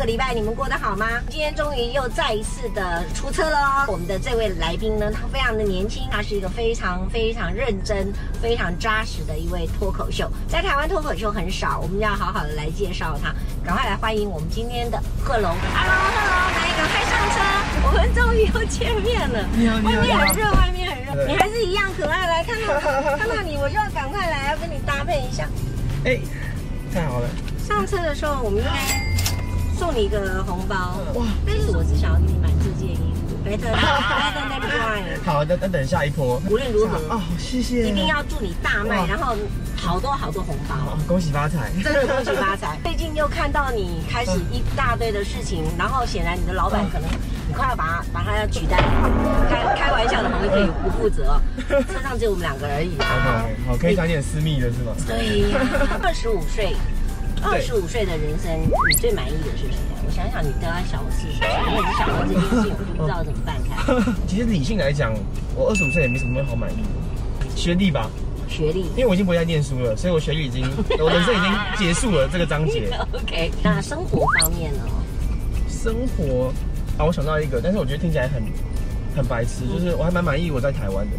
个礼拜你们过得好吗？今天终于又再一次的出车了。我们的这位来宾呢，他非常的年轻，他是一个非常非常认真、非常扎实的一位脱口秀。在台湾脱口秀很少，我们要好好的来介绍他。赶快来欢迎我们今天的贺龙。Hello，Hello，来，赶快上车。我们终于又见面了。你好，你好。外面很热，外面很热。你还是一样可爱。来看到看到你，我就要赶快来，要跟你搭配一下。哎，太好了！上车的时候，我们应该送你一个红包。哇！但是我只想要给你买这件衣服。Better better never mind。好的，那等下一波。无论如何哦，谢谢。一定要祝你大卖，然后好多好多红包。恭喜发财！真的恭喜发财！最近又看到你开始一大堆的事情，然后显然你的老板可能你快要把他把他要取代。开开玩笑的朋友可以不负责。车上只有我们两个而已。好，可以讲点私密的是吗？对。二十五岁。二十五岁的人生，你最满意的是谁？我想想，你刚刚小我四十岁，如果你想到这件事情，我就不知道怎么办开。其实理性来讲，我二十五岁也没什么好满意的，学历吧。学历？因为我已经不会再念书了，所以我学历已经，我人生已经结束了这个章节。OK，那生活方面呢？生活啊，我想到一个，但是我觉得听起来很很白痴，就是我还蛮满意我在台湾的。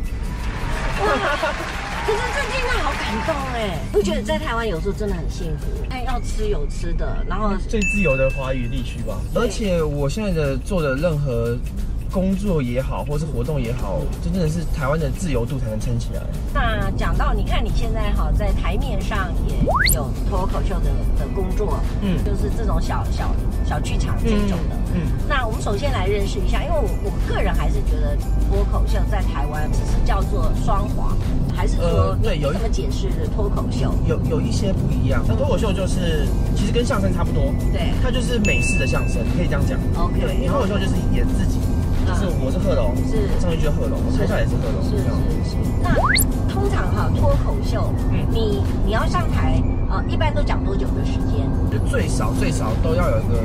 可是这真的好感动哎！不觉得在台湾有时候真的很幸福？哎，要吃有吃的，然后最自由的华语地区吧。而且我现在的做的任何工作也好，或是活动也好，真正的是台湾的自由度才能撑起来。那讲到你看你现在哈，在台面上也有脱口秀的的工作，嗯，就是这种小小小剧场这种的，嗯。那我们首先来认识一下，因为我我个人还是觉得脱口秀在台湾只是叫做双簧。还是说，对，有怎么解释脱口秀？有有一些不一样。那脱口秀就是其实跟相声差不多，对，它就是美式的相声，你可以这样讲。OK，脱口秀就是演自己，就是我是贺龙，是上一句贺龙，我台下也是贺龙，是是是。那通常哈脱口秀，嗯，你你要上台，呃，一般都讲多久的时间？就最少最少都要有一个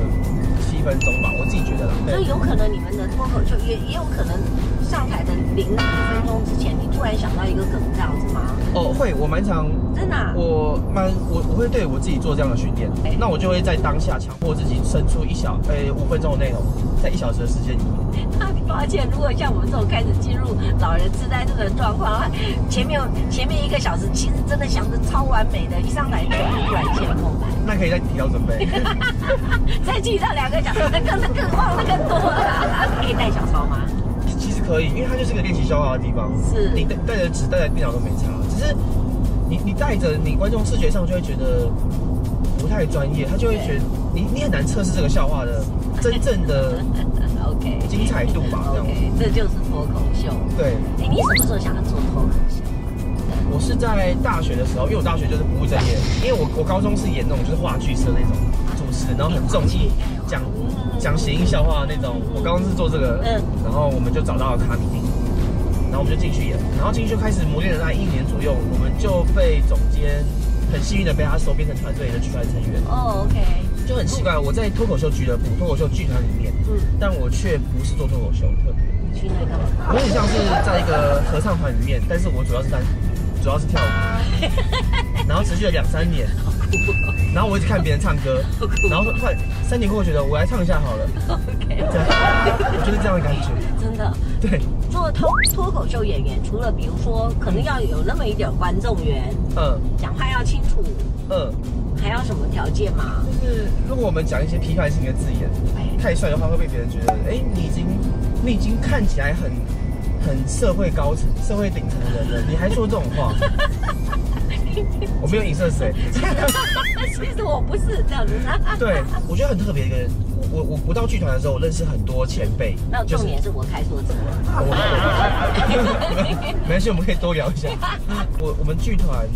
七分钟吧，我自己觉得啦。所以有可能你们的脱口秀也也有可能。上台的零几分钟之前，你突然想到一个梗这样子吗？哦，会，我蛮常，真的、啊，我蛮我我会对我自己做这样的训练，欸、那我就会在当下强迫自己生出一小呃五分钟的内容，在一小时的时间里面。那抱歉，如果像我们这种开始进入老人痴呆这个状况的话，前面前面一个小时其实真的想的超完美的，一上台就突然前空白。那可以再提早准备，再提到两个小时，那更那更忘的更多了。可以带小抄吗？可以，因为它就是个练习消化的地方。是，你带带着纸、带着电脑都没差，只是你你带着，你观众视觉上就会觉得不太专业，他就会觉得你你很难测试这个笑话的真正的 OK 精彩度吧。这样，OK，这就是脱口秀。对，哎，你什么时候想要做脱口秀？我是在大学的时候，因为我大学就是不务正业，因为我我高中是演那种就是话剧社那种主持，然后很重义讲。讲谐音笑话那种，我刚刚是做这个，嗯，然后我们就找到了卡米丁，然后我们就进去演，然后进去就开始磨练了大概一年左右，我们就被总监很幸运的被他收编成团队的剧团成员。哦，OK，就很奇怪，我在脱口秀俱乐部、脱口秀剧团里面，嗯，但我却不是做脱口秀，特别。你去那干嘛？我很像是在一个合唱团里面，但是我主要是单，主要是跳舞，然后持续了两三年。然后我一直看别人唱歌，然后说快三年过后，觉得我来唱一下好了。OK，就是这样的感觉。真的。对。做脱脱口秀演员，除了比如说可能要有那么一点观众缘，嗯，讲话要清楚，嗯，还要什么条件吗？就是如果我们讲一些批判性的字眼，太帅的话，会被别人觉得，哎，你已经你已经看起来很很社会高层、社会顶层的人了，你还说这种话？我没有影射谁，其实我不是这样子。对，我觉得很特别一个人。我我我到剧团的时候，我认识很多前辈。那重点是我开错车了。没关系，我们可以多聊一下。我我们剧团。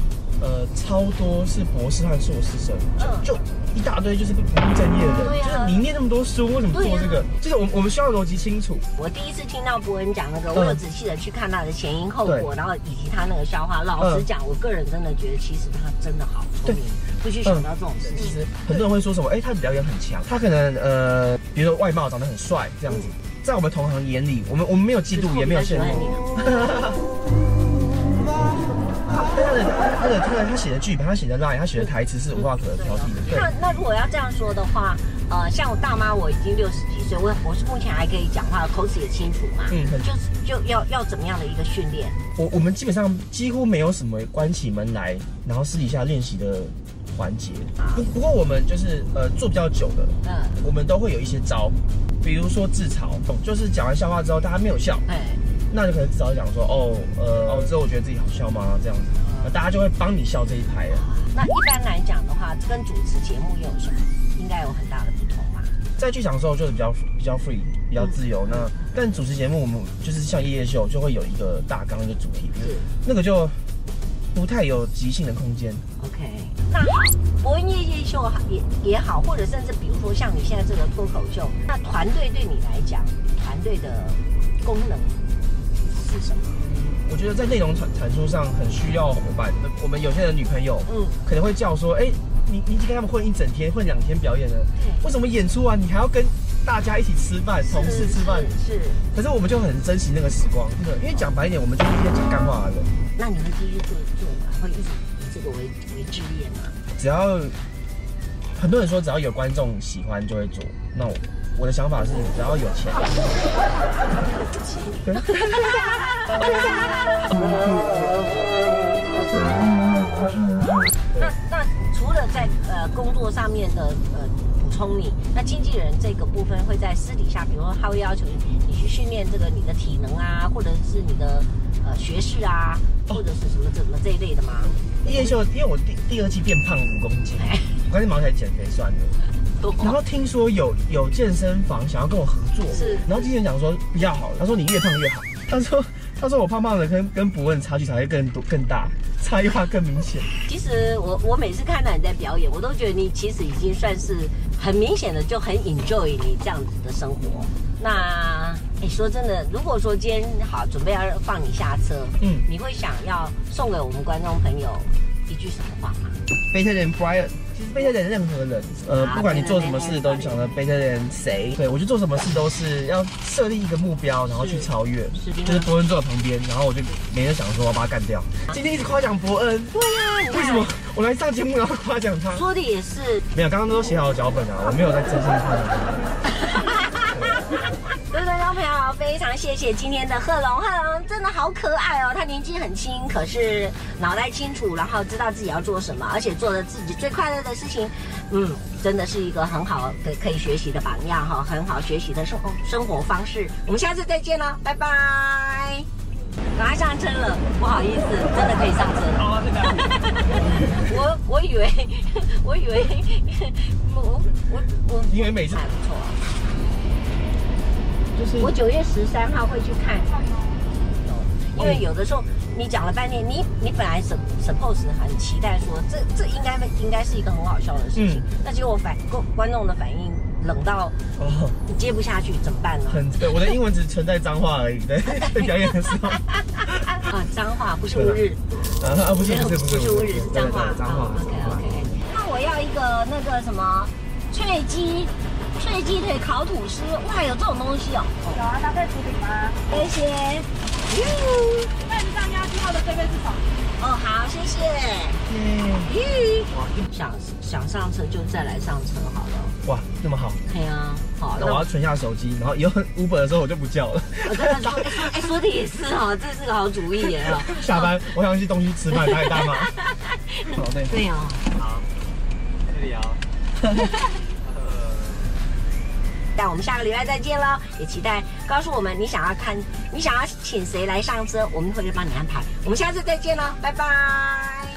呃，超多是博士和硕士生，就就一大堆就是不务正业的人，就是你念那么多书，为什么做这个？就是我我们需要逻辑清楚。我第一次听到博恩讲那个，我有仔细的去看他的前因后果，然后以及他那个笑话。老实讲，我个人真的觉得，其实他真的好聪明，会去想到这种事情。其实很多人会说什么，哎，他的表演很强，他可能呃，比如说外貌长得很帅这样子，在我们同行眼里，我们我们没有嫉妒，也没有羡慕。的那个他他写的剧本，他写的 line，他写的台词是无话可挑剔的。那那如果要这样说的话，呃，像我大妈，我已经六十几岁，我我是目前还可以讲话，口齿也清楚嘛。嗯，就是就要要怎么样的一个训练？我我们基本上几乎没有什么关起门来，然后私底下练习的环节。不不过我们就是呃做比较久的，嗯，我们都会有一些招，比如说自嘲，就是讲完笑话之后大家没有笑，哎，那就可能自嘲讲说哦呃哦之后我觉得自己好笑吗？这样子，那大家就会帮你笑这一排了。那一般来讲的话，跟主持节目又有什么？应该有很大的不同吧。在剧场的时候就是比较比较 free，比较自由。嗯、那但主持节目我们就是像夜夜秀，就会有一个大纲一个主题，是那个就不太有即兴的空间。OK，那好，博恩夜夜秀也也好，或者甚至比如说像你现在这个脱口秀，那团队对你来讲，团队的功能是什么？我觉得在内容产产出上很需要伙伴。我们有些人女朋友，嗯，可能会叫说，哎、欸，你你已经跟他们混一整天，混两天表演了，对为什么演出啊？你还要跟大家一起吃饭，同事吃饭，是。可是我们就很珍惜那个时光，真的，因为讲白一点，我们就是一天讲干话的。那你们继续做做吗？会一直以这个为为职业吗？只要很多人说，只要有观众喜欢就会做。那我我的想法是，只要有钱。那那除了在呃工作上面的呃补充你，那经纪人这个部分会在私底下，比如说他会要求你，去训练这个你的体能啊，或者是你的呃学识啊，或者是什么什么这一类的吗？夜夜秀，因为我第第二季变胖五公斤，我赶紧忙起来减肥算了。然后听说有有健身房想要跟我合作，是，然后经纪人讲说比较好，他说你越胖越好，他说。他说我胖胖的跟跟博恩差距才会更多更大，差异化更明显。其实我我每次看到你在表演，我都觉得你其实已经算是很明显的就很 enjoy 你这样子的生活。那哎，说真的，如果说今天好准备要放你下车，嗯，你会想要送给我们观众朋友一句什么话吗？Better than Brian。better than 任何人，呃，不管你做什么事，都想着 better than 谁。对，我就做什么事都是要设立一个目标，然后去超越。就是伯恩坐在旁边，然后我就每天想说我要把他干掉。今天一直夸奖伯恩，对呀，为什么我来上节目然后夸奖他？说的也是。没有，刚刚都写好脚本啊，我没有在真心夸奖他。非常谢谢今天的贺龙，贺龙真的好可爱哦。他年纪很轻，可是脑袋清楚，然后知道自己要做什么，而且做了自己最快乐的事情。嗯，真的是一个很好的可以学习的榜样哈，很好学习的生活生活方式。我们下次再见了，拜拜。赶快上车了，不好意思，真的可以上车了。我我以为，我以为，我 我我因为每次还不错。我九月十三号会去看，因为有的时候你讲了半天，你你本来 suppose 很期待说这这应该应该是一个很好笑的事情，那结果反观观众的反应冷到哦，你接不下去怎么办呢？很对，我的英文只存在脏话而已，在在表演的时候 啊，脏话不是乌日啊，不是不是不是乌日是脏话，脏话。OK OK，那我要一个那个什么脆鸡。脆鸡腿烤吐司，哇，有这种东西哦！有啊，搭配薯饼吗？谢谢。哟，那你上压机号的这边是什么？哦，好，谢谢。嗯，咦，哇，想想上车就再来上车好了。哇，那么好。对啊，好。那我要存下手机，然后以后 Uber 的时候我就不叫了。我跟他说，哎，说的也是哦，这是个好主意耶。下班我想去东西吃饭，大爷大妈。好，对。对哦。好，这里啊。那我们下个礼拜再见喽，也期待告诉我们你想要看，你想要请谁来上车，我们会帮你安排。我们下次再见喽，拜拜。